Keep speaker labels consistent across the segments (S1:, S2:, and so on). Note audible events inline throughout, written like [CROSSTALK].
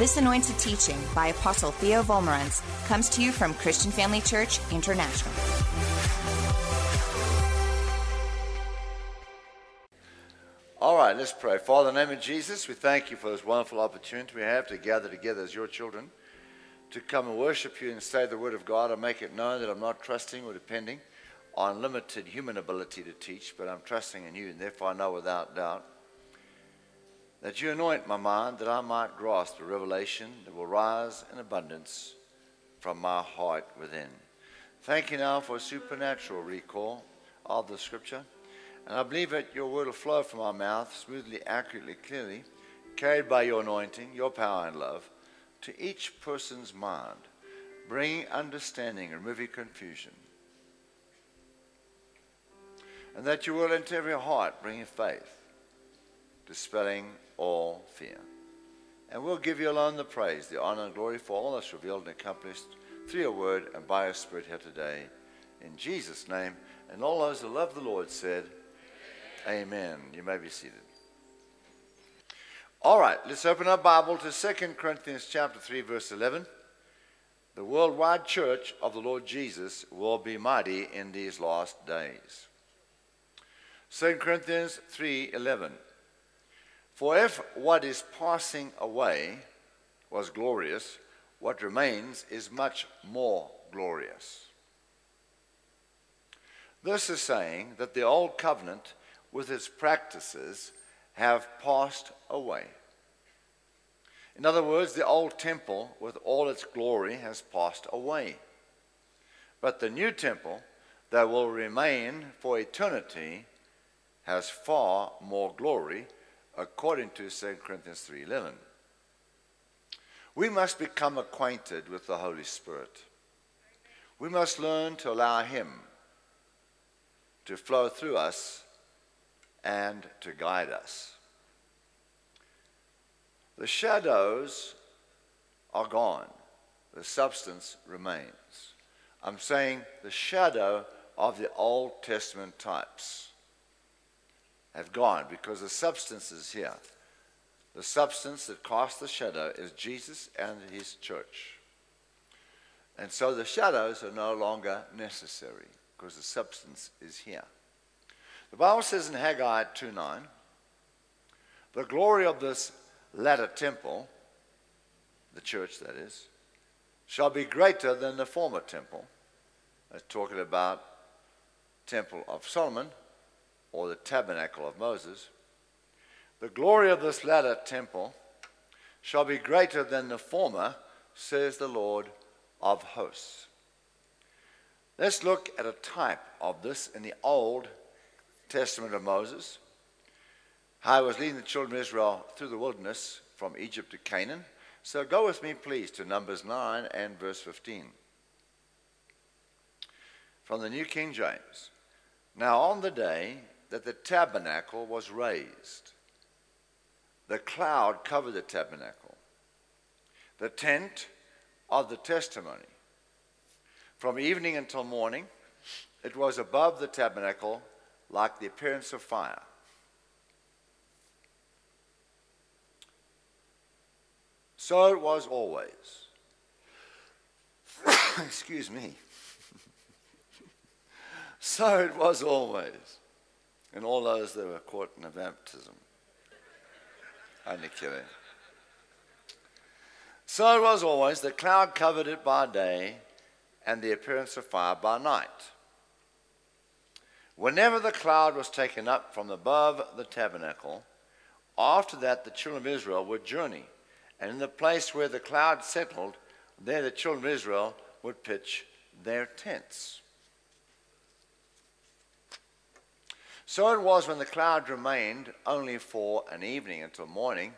S1: This anointed teaching by Apostle Theo Wolmarans comes to you from Christian Family Church International.
S2: All right, let's pray. Father, in the name of Jesus, we thank you for this wonderful opportunity we have to gather together as your children to come and worship you and say the word of God and make it known that I'm not trusting or depending on limited human ability to teach, but I'm trusting in you, and therefore I know without doubt that you anoint my mind that I might grasp the revelation that will rise in abundance from my heart within. Thank you now for a supernatural recall of the scripture. And I believe that your word will flow from our mouth smoothly, accurately, clearly, carried by your anointing, your power and love, to each person's mind, bringing understanding, removing confusion. And that you will enter every heart, bringing faith, dispelling all fear. And we'll give you alone the praise, the honor, and glory for all that's revealed and accomplished through your word and by your spirit here today. In Jesus' name. And all those who love the Lord said, Amen. You may be seated. All right, let's open our Bible to 2 Corinthians chapter 3 verse 11. The worldwide church of the Lord Jesus will be mighty in these last days. 2 Corinthians 3:11 For if what is passing away was glorious, what remains is much more glorious. This is saying that the old covenant with its practices have passed away. In other words, the old temple with all its glory has passed away. But the new temple that will remain for eternity has far more glory according to 2 Corinthians 3:11. We must become acquainted with the Holy Spirit. We must learn to allow him to flow through us and to guide us. The shadows are gone, the substance remains. I'm saying the shadow of the Old Testament types have gone because the substance is here. The substance that casts the shadow is Jesus and his church. And so the shadows are no longer necessary because the substance is here. The Bible says in Haggai 2:9, the glory of this latter temple, the church that is, shall be greater than the former temple. That's talking about temple of Solomon or the tabernacle of Moses. The glory of this latter temple shall be greater than the former, says the Lord of hosts. Let's look at a type of this in the Old Testament of Moses, how he was leading the children of Israel through the wilderness from Egypt to Canaan. So go with me, please, to Numbers 9 and verse 15. From the New King James. Now, on the day that the tabernacle was raised, the cloud covered the tabernacle, the tent of the testimony. From evening until morning, it was above the tabernacle like the appearance of fire. So it was always. [COUGHS] Excuse me. [LAUGHS] so it was always. And all those that were caught in a baptism. Only kidding. So it was always. The cloud covered it by day, and the appearance of fire by night. Whenever the cloud was taken up from above the tabernacle, after that the children of Israel would journey, and in the place where the cloud settled, there the children of Israel would pitch their tents. So it was when the cloud remained only for an evening until morning.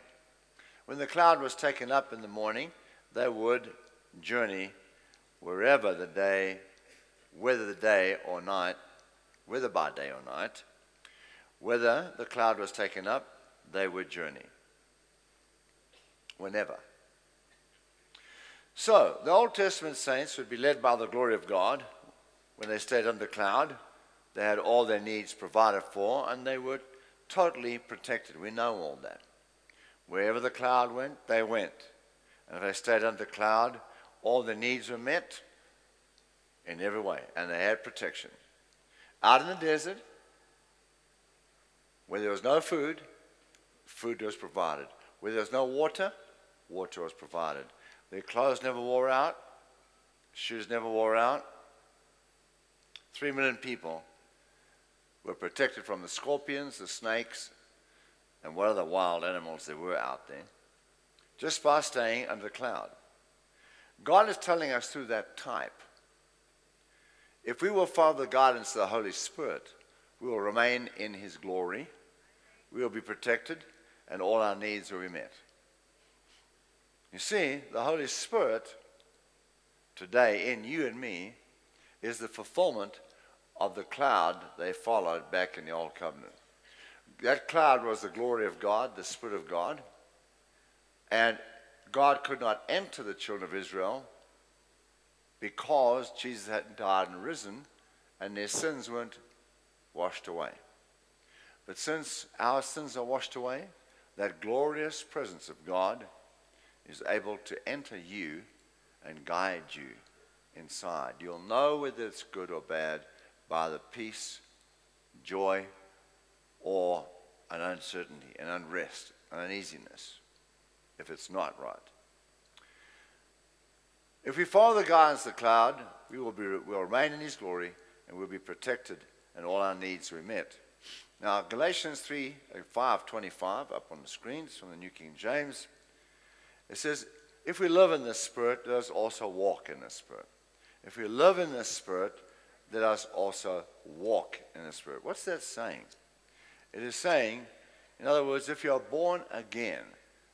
S2: When the cloud was taken up in the morning, they would journey wherever the day, whether the day or night whether by day or night. Whether the cloud was taken up, they would journey. Whenever. So, the Old Testament saints would be led by the glory of God when they stayed under cloud. They had all their needs provided for, and they were totally protected. We know all that. Wherever the cloud went, they went. And if they stayed under the cloud, all their needs were met in every way, and they had protection. Out in the desert, where there was no food, food was provided. Where there was no water, water was provided. Their clothes never wore out, shoes never wore out. Three million people were protected from the scorpions, the snakes, and what other wild animals there were out there, just by staying under the cloud. God is telling us through that type if we will follow the guidance of the Holy Spirit, we will remain in His glory, we will be protected, and all our needs will be met. You see, the Holy Spirit today in you and me is the fulfillment of the cloud they followed back in the Old Covenant. That cloud was the glory of God, the Spirit of God, and God could not enter the children of Israel because Jesus hadn't died and risen and their sins weren't washed away. But since our sins are washed away, that glorious presence of God is able to enter you and guide you inside. You'll know whether it's good or bad by the peace, joy, or an uncertainty, an unrest, an uneasiness if it's not right. If we follow the guidance of the cloud, we will, be, will remain in his glory and we'll be protected and all our needs will be met. Now, Galatians 3 uh, 5 25, up on the screens from the New King James, it says, If we live in the Spirit, let us also walk in the Spirit. If we live in the Spirit, let us also walk in the Spirit. What's that saying? It is saying, in other words, if you are born again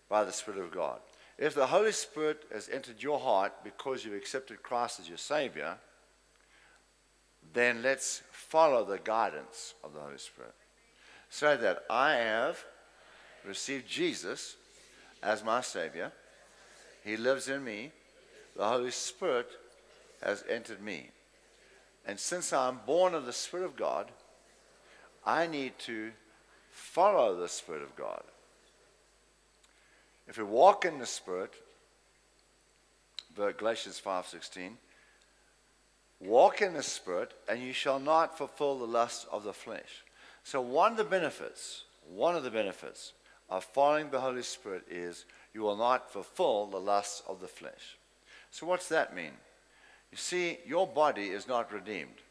S2: by the Spirit of God, if the Holy Spirit has entered your heart because you've accepted Christ as your Savior, then let's follow the guidance of the Holy Spirit. Say that I have received Jesus as my Savior. He lives in me. The Holy Spirit has entered me. And since I'm born of the Spirit of God, I need to follow the Spirit of God. If we walk in the Spirit, Galatians 5:16, walk in the Spirit, and you shall not fulfill the lust of the flesh. So one of the benefits, one of the benefits of following the Holy Spirit is you will not fulfill the lusts of the flesh. So what's that mean? You see, your body is not redeemed.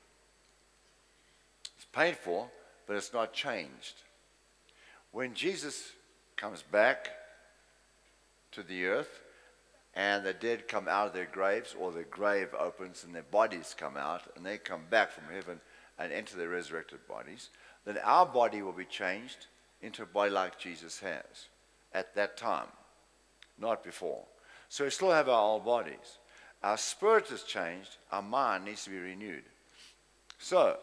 S2: It's paid for, but it's not changed. When Jesus comes back to the earth, and the dead come out of their graves, or the grave opens and their bodies come out, and they come back from heaven and enter their resurrected bodies, then our body will be changed into a body like Jesus has at that time, not before. So we still have our old bodies. Our spirit has changed, our mind needs to be renewed. So,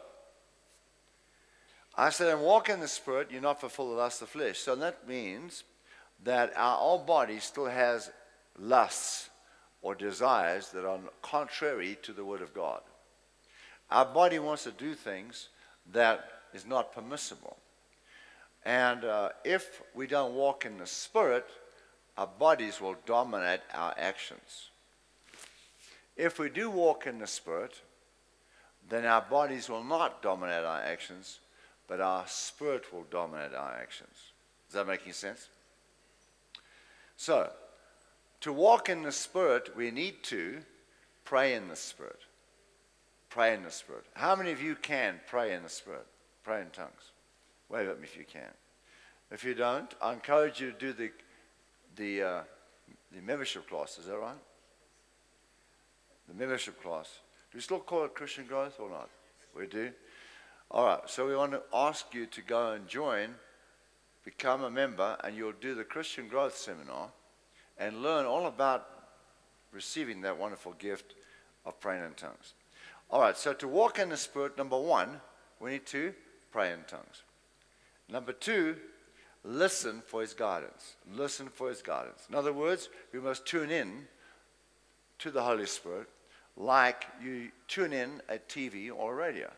S2: I said, and walk in the spirit, you're not fulfill the lust of the flesh. So that means that our old body still has lusts or desires that are contrary to the Word of God. Our body wants to do things that is not permissible. And uh, if we don't walk in the Spirit, our bodies will dominate our actions. If we do walk in the Spirit, then our bodies will not dominate our actions, but our spirit will dominate our actions. Is that making sense? So, to walk in the Spirit, we need to pray in the Spirit. Pray in the Spirit. How many of you can pray in the Spirit? Pray in tongues. Wave at me if you can. If you don't, I encourage you to do the, the, uh, the membership class. Is that right? The membership class. Do we still call it Christian growth or not? We do. All right. So we want to ask you to go and join become a member and you'll do the Christian Growth Seminar and learn all about receiving that wonderful gift of praying in tongues. All right, so to walk in the Spirit, number one, we need to pray in tongues. Number two, listen for His guidance. Listen for His guidance. In other words, we must tune in to the Holy Spirit like you tune in a TV or radio.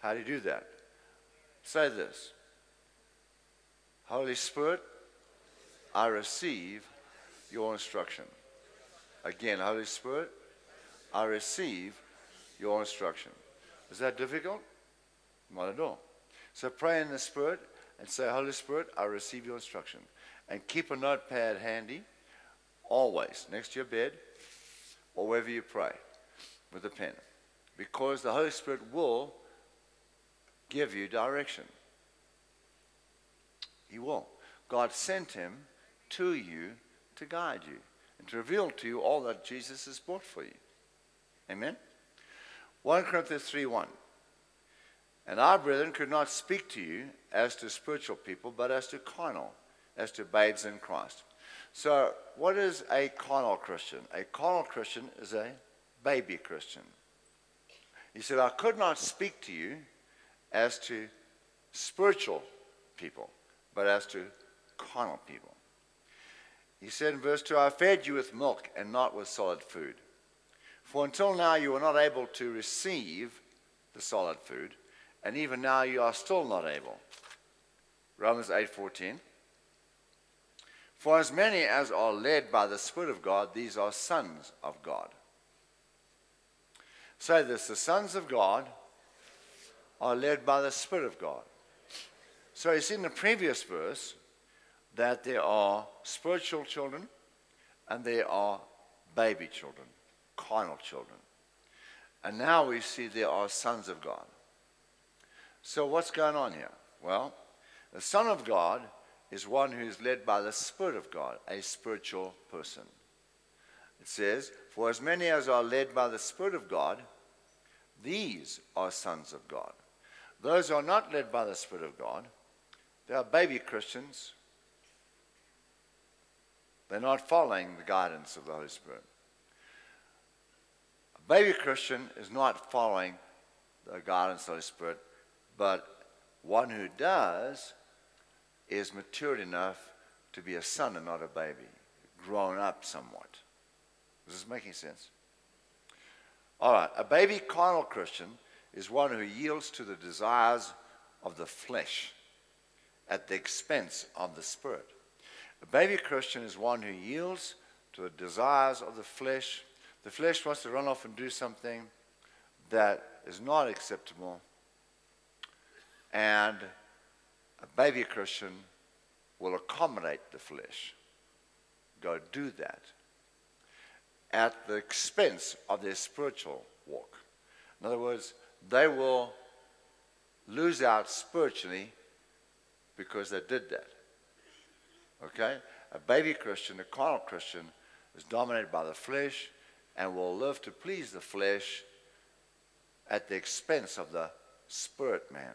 S2: How do you do that? Say this Holy Spirit, I receive your instruction. Again, Holy Spirit, I receive your instruction. Is that difficult? Not at all. So pray in the Spirit and say, Holy Spirit, I receive your instruction. And keep a notepad handy, always, next to your bed, or wherever you pray, with a pen. Because the Holy Spirit will give you direction. He will. God sent him to you to guide you and to reveal to you all that Jesus has bought for you. Amen? 1 Corinthians 3 1. And our brethren could not speak to you as to spiritual people, but as to carnal, as to babes in Christ. So, what is a carnal Christian? A carnal Christian is a baby Christian. He said, I could not speak to you as to spiritual people, but as to carnal people. He said in verse 2, I fed you with milk and not with solid food. For until now you were not able to receive the solid food, and even now you are still not able. Romans 8:14. For as many as are led by the Spirit of God, these are sons of God. Say this the sons of God are led by the Spirit of God. So it's in the previous verse that there are spiritual children and there are baby children, carnal children. And now we see there are sons of God. So what's going on here? Well, the Son of God is one who is led by the Spirit of God, a spiritual person. It says, For as many as are led by the Spirit of God, these are sons of God. Those who are not led by the Spirit of God, they are baby Christians. They're not following the guidance of the Holy Spirit. A baby Christian is not following the guidance of the Holy Spirit, but one who does is matured enough to be a son and not a baby, grown up somewhat. Is this making sense? All right, a baby carnal Christian is one who yields to the desires of the flesh at the expense of the spirit. A baby Christian is one who yields to the desires of the flesh. The flesh wants to run off and do something that is not acceptable. And a baby Christian will accommodate the flesh. Go do that at the expense of their spiritual walk. In other words, they will lose out spiritually because they did that. Okay? A baby Christian, a carnal Christian, is dominated by the flesh and will live to please the flesh at the expense of the spirit man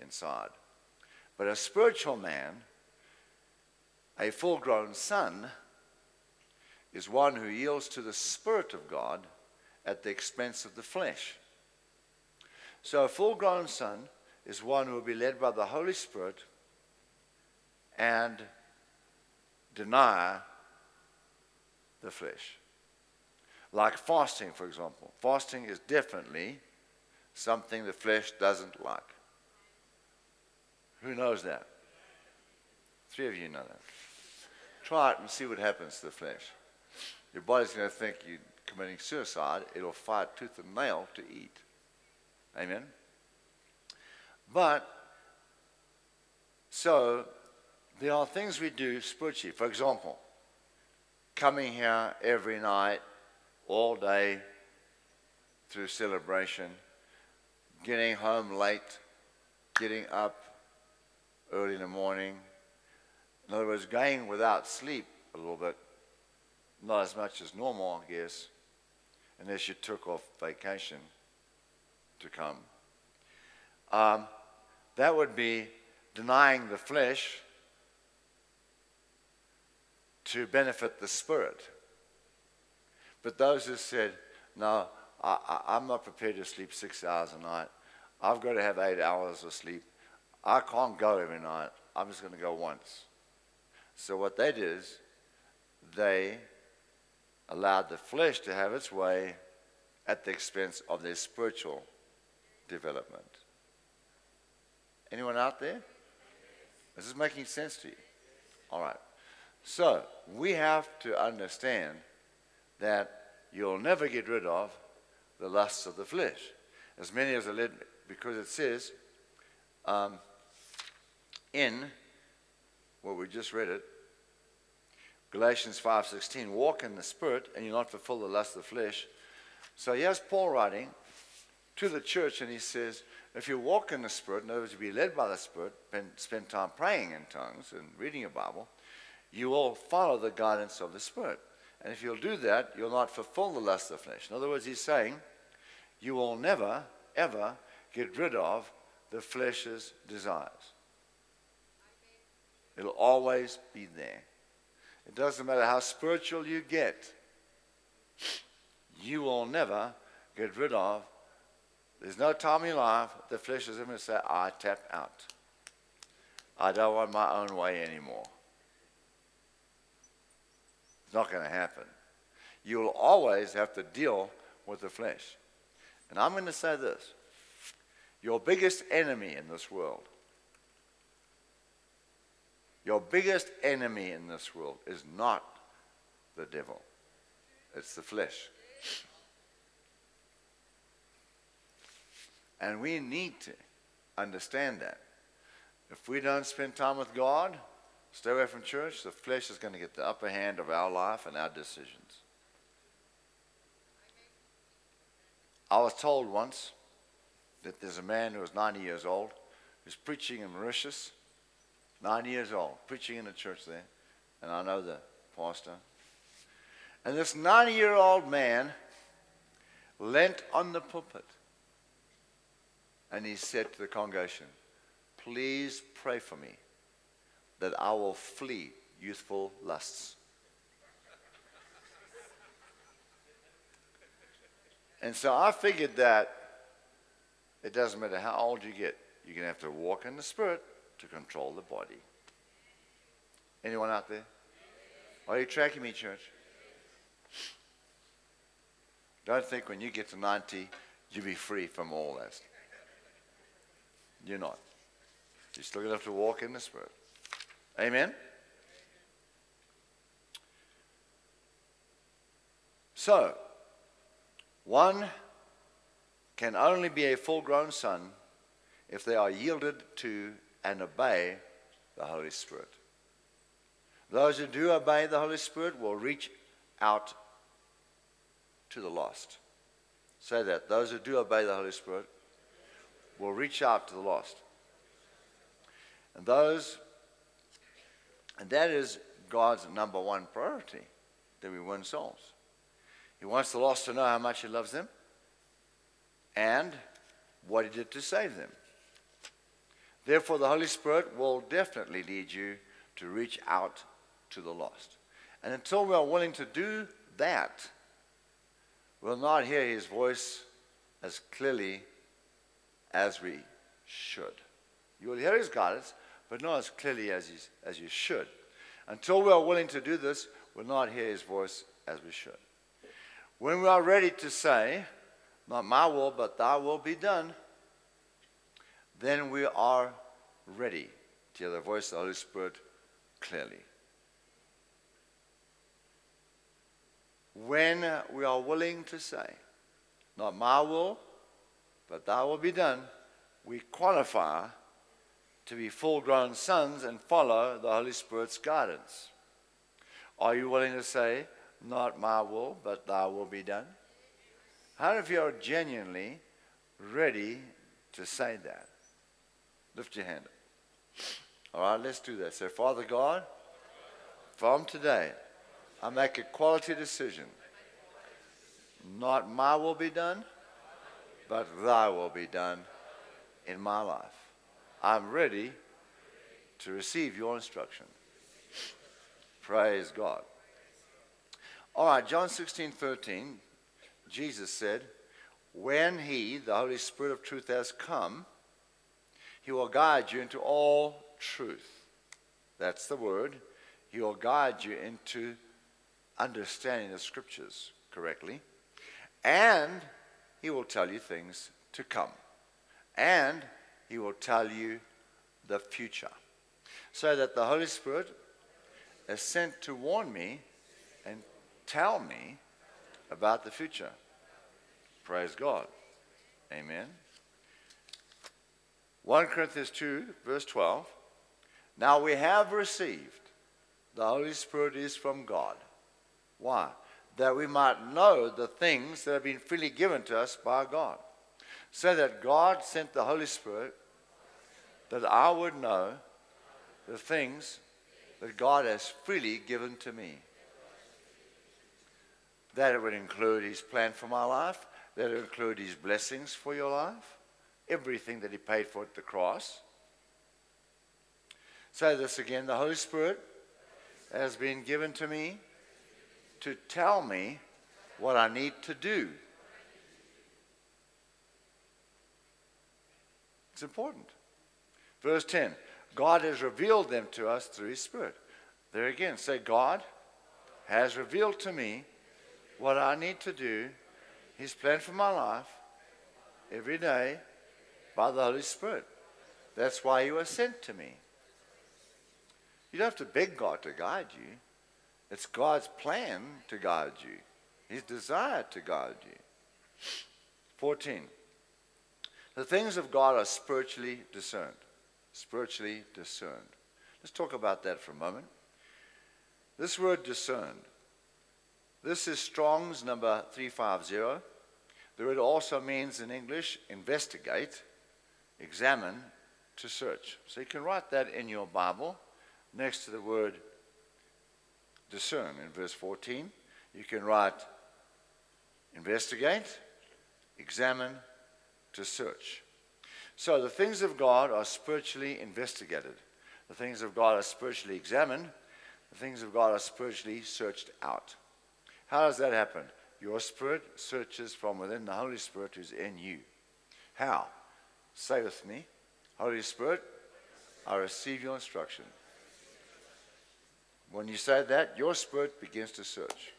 S2: inside. But a spiritual man, a full grown son, is one who yields to the Spirit of God at the expense of the flesh. So a full grown son is one who will be led by the Holy Spirit and deny the flesh. Like fasting, for example. Fasting is definitely something the flesh doesn't like. Who knows that? Three of you know that. Try it and see what happens to the flesh. Your body's going to think you're committing suicide. It'll fight tooth and nail to eat. Amen? But, so, there are things we do spiritually. For example, coming here every night, all day, through celebration, getting home late, getting up early in the morning. In other words, going without sleep a little bit not as much as normal, I guess, unless you took off vacation to come. Um, that would be denying the flesh to benefit the spirit. But those who said, no, I, am not prepared to sleep six hours a night. I've got to have eight hours of sleep. I can't go every night. I'm just going to go once. So what they did is they allowed the flesh to have its way at the expense of their spiritual development. Anyone out there? Is this making sense to you? All right. So we have to understand that you'll never get rid of the lusts of the flesh, as many as are led, because it says um, in what we just read it, Galatians 5:16, walk in the spirit and you'll not fulfill the lust of the flesh. So here's Paul writing to the church and he says, if you walk in the spirit, in other words, you be led by the spirit, spend, spend time praying in tongues and reading your Bible, you will follow the guidance of the spirit. And if you'll do that, you'll not fulfill the lust of the flesh. In other words, he's saying, you will never, ever get rid of the flesh's desires. It'll always be there. It doesn't matter how spiritual you get, you will never get rid of. There's no time in your life the flesh is going to say, I tap out. I don't want my own way anymore. It's not going to happen. You will always have to deal with the flesh. And I'm going to say this your biggest enemy in this world your biggest enemy in this world is not the devil, it's the flesh. And we need to understand that. If we don't spend time with God, stay away from church, the flesh is going to get the upper hand of our life and our decisions. I was told once that there's a man who was 90 years old who's preaching in Mauritius nine years old, preaching in a church there, and I know the pastor. And this 90 year old man leant on the pulpit and he said to the congregation, Please pray for me that I will flee youthful lusts. and so I figured that it doesn't matter how old you get, you're going to have to walk in the Spirit to control the body. Anyone out there? Are you tracking me, church? Don't think when you get to 90, you'll be free from all that. You're not. You're still going to have to walk in the Spirit. Amen? So, one can only be a full grown son if they are yielded to and obey the Holy Spirit. Those who do obey the Holy Spirit will reach out to the lost. Say that. Those who do obey the Holy Spirit will reach out to the lost. And those, and that is God's number one priority, that we win souls. He wants the lost to know how much He loves them and what He did to save them. Therefore, the Holy Spirit will definitely lead you to reach out to the lost. And until we are willing to do that, we'll not hear his voice as clearly as we should. You will hear his guidance, but not as clearly as, as you should. Until we are willing to do this, we'll not hear his voice as we should. When we are ready to say, Not my will, but thy will be done, then we are ready to hear the voice of the Holy Spirit clearly. When we are willing to say, Not my will, but thy will be done, we qualify to be full grown sons and follow the Holy Spirit's guidance. Are you willing to say, Not my will, but thy will be done? How if you're genuinely ready to say that? Lift your hand. All right, let's do that. So, Father God, from today, I make a quality decision. Not my will be done, but thy will be done in my life. I'm ready to receive your instruction. Praise God. All right, John 16, 13, Jesus said, When he, the Holy Spirit of truth, has come, he will guide you into all truth. That's the word. He will guide you into understanding the scriptures correctly. And he will tell you things to come. And he will tell you the future. So that the Holy Spirit is sent to warn me and tell me about the future. Praise God. Amen. 1 Corinthians 2, verse 12. Now we have received the Holy Spirit is from God. Why? That we might know the things that have been freely given to us by God. So that God sent the Holy Spirit that I would know the things that God has freely given to me. That it would include His plan for my life, that it would include His blessings for your life, everything that He paid for at the cross. Say this again the Holy Spirit has been given to me to tell me what I need to do. It's important. Verse 10 God has revealed them to us through His Spirit. There again, say, God has revealed to me what I need to do, His plan for my life, every day by the Holy Spirit. That's why you was sent to me. You don't have to beg God to guide you. It's God's plan to guide you, His desire to guide you. 14. The things of God are spiritually discerned. Spiritually discerned. Let's talk about that for a moment. This word discerned. This is Strong's number 350. The word also means in English investigate, examine, to search. So you can write that in your Bible next to the word discern in verse 14. You can write investigate, examine, to search. So the things of God are spiritually investigated. The things of God are spiritually examined. The things of God are spiritually searched out. How does that happen? Your spirit searches from within the Holy Spirit who's in you. How? Say with me Holy Spirit, I receive your instruction. When you say that, your spirit begins to search.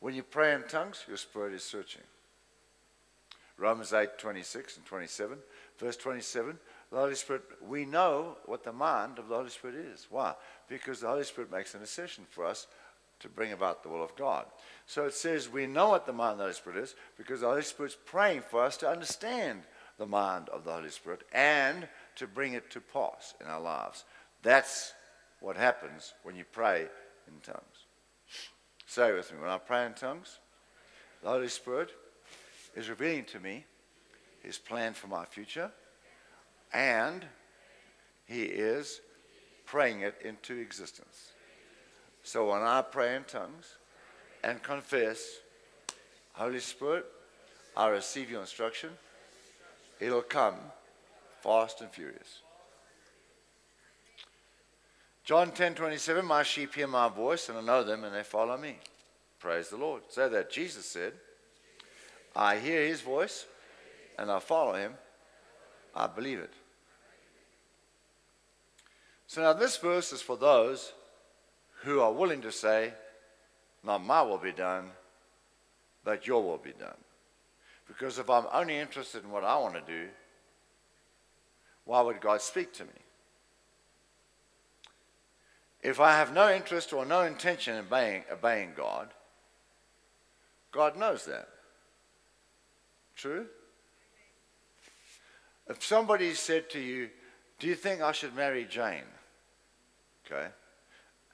S2: When you pray in tongues, your spirit is searching. Romans 8 26 and 27. Verse 27 the Holy Spirit, we know what the mind of the Holy Spirit is. Why? Because the Holy Spirit makes intercession for us to bring about the will of God. So it says we know what the mind of the Holy Spirit is because the Holy Spirit's praying for us to understand the mind of the Holy Spirit and to bring it to pass in our lives. That's what happens when you pray in tongues. Say with me, when I pray in tongues, the Holy Spirit is revealing to me his plan for my future, and he is praying it into existence. So when I pray in tongues and confess, Holy Spirit, I receive your instruction, it'll come fast and furious. John 10 27, my sheep hear my voice, and I know them, and they follow me. Praise the Lord. So that Jesus said, I hear his voice, and I follow him. I believe it. So now this verse is for those who are willing to say, Not my will be done, but your will be done. Because if I'm only interested in what I want to do, why would God speak to me? If I have no interest or no intention in obeying, obeying God, God knows that. True? If somebody said to you, Do you think I should marry Jane? Okay.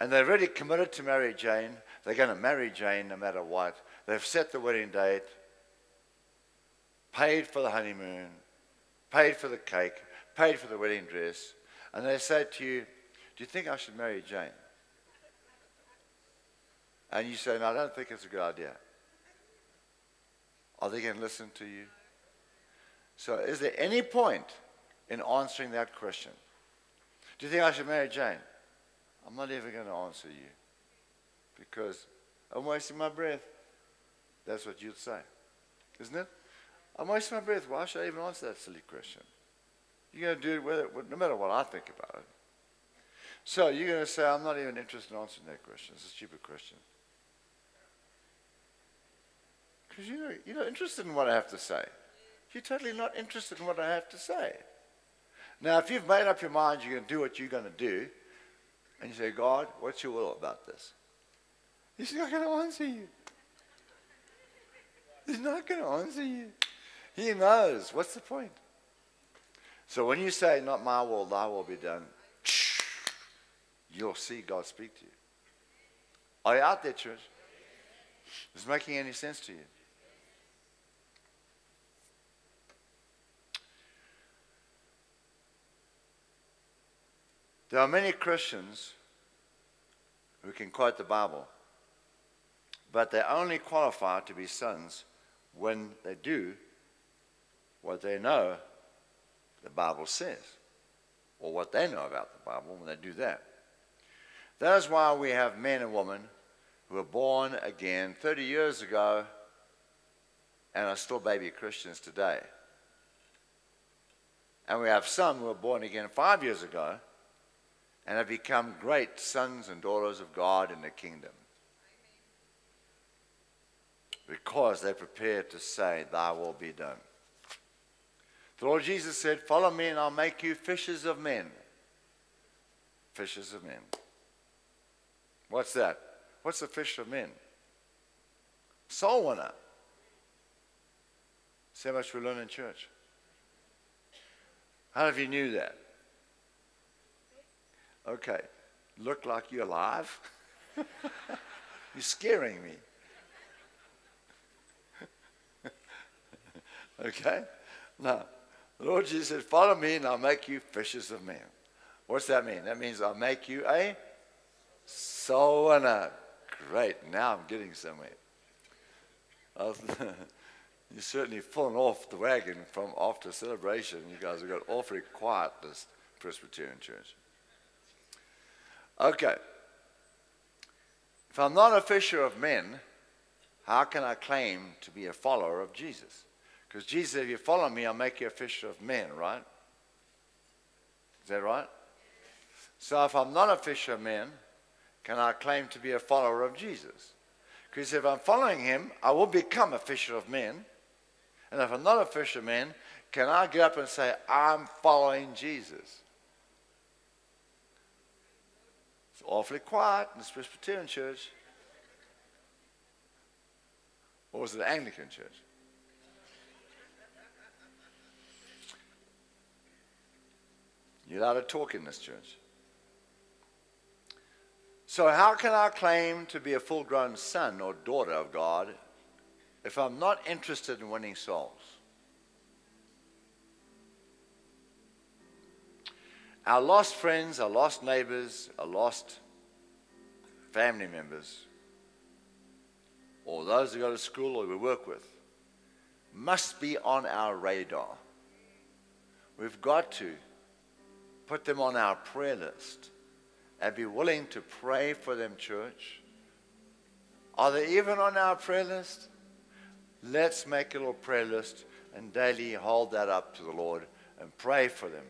S2: And they're really committed to marry Jane. They're going to marry Jane no matter what. They've set the wedding date, paid for the honeymoon, paid for the cake, paid for the wedding dress. And they say to you, do you think I should marry Jane? And you say, No, I don't think it's a good idea. Are they going to listen to you? So, is there any point in answering that question? Do you think I should marry Jane? I'm not even going to answer you because I'm wasting my breath. That's what you'd say, isn't it? I'm wasting my breath. Why should I even answer that silly question? You're going to do it whether, no matter what I think about it. So you're going to say, I'm not even interested in answering that question. It's a stupid question. Because you're, you're not interested in what I have to say. You're totally not interested in what I have to say. Now, if you've made up your mind you're going to do what you're going to do, And you say, God, what's your will about this? He's not going to answer you. He's not going to answer you. He knows. What's the point? So when you say, Not my will, thy will be done, [SNIFFS] you'll see God speak to you. Are you out there, church? Is this making any sense to you? There are many Christians who can quote the Bible, but they only qualify to be sons when they do what they know the Bible says, or what they know about the Bible when they do that. That is why we have men and women who were born again 30 years ago and are still baby Christians today. And we have some who were born again five years ago and have become great sons and daughters of God in the kingdom. Because they prepared to say, Thy will be done. The Lord Jesus said, Follow me and I'll make you fishers of men. Fishers of men. What's that? What's a fish of men? Soul winner. So much we learn in church. How of you knew that? Okay. Look like you're alive? [LAUGHS] you're scaring me. [LAUGHS] okay? Now, the Lord Jesus said, Follow me and I'll make you fishers of men. What's that mean? That means I'll make you a soul winner. Great. Now I'm getting somewhere. [LAUGHS] You're certainly fallen off the wagon from after celebration. You guys have got awfully quiet, this Presbyterian church. Okay. If I'm not a fisher of men, how can I claim to be a follower of Jesus? Because Jesus said, if you follow me, I'll make you a fisher of men, right? Is that right? So if I'm not a fisher of men, can I claim to be a follower of Jesus? Because if I'm following him, I will become a fisher of men. And if I'm not a fisher of men, can I get up and say, I'm following Jesus? It's awfully quiet in the Presbyterian church. Or was it the Anglican church? You're allowed to talk in this church. So, how can I claim to be a full grown son or daughter of God if I'm not interested in winning souls? Our lost friends, our lost neighbors, our lost family members, or those who go to school or we work with, must be on our radar. We've got to put them on our prayer list and be willing to pray for them, church. Are they even on our prayer list? Let's make a little prayer list and daily hold that up to the Lord and pray for them.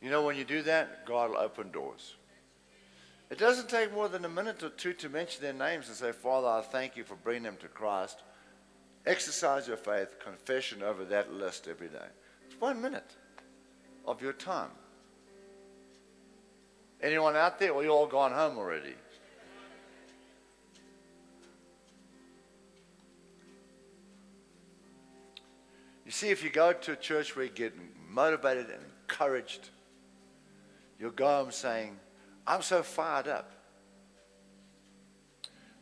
S2: You know, when you do that, God will open doors. It doesn't take more than a minute or two to mention their names and say, Father, I thank you for bringing them to Christ. Exercise your faith, confession over that list every day. It's one minute of your time. Anyone out there? Well, you all gone home already. You see, if you go to a church where you get motivated and encouraged, You'll go home saying, I'm so fired up.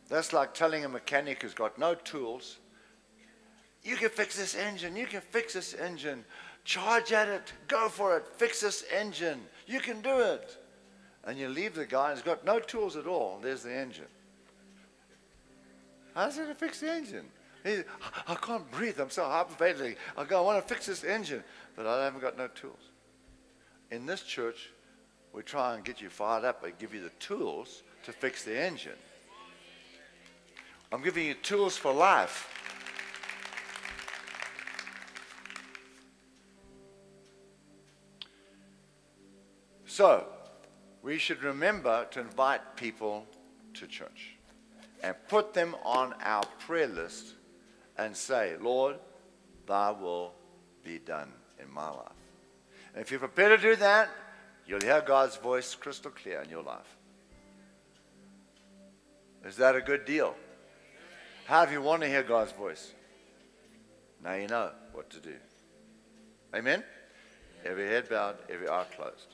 S2: That's like telling a mechanic who's got no tools, you can fix this engine, you can fix this engine, charge at it, go for it, fix this engine, you can do it. And you leave the guy who's got no tools at all, there's the engine. How's it to fix the engine? He, I can't breathe, I'm so hyperventilating. I go, I want to fix this engine, but I haven't got no tools. In this church, we try and get you fired up and give you the tools to fix the engine. I'm giving you tools for life. So, we should remember to invite people to church and put them on our prayer list and say, Lord, thy will be done in my life. And if you're prepared to do that, You'll hear God's voice crystal clear in your life. Is that a good deal? How do you want to hear God's voice? Now you know what to do. Amen? Every head bowed, every eye closed.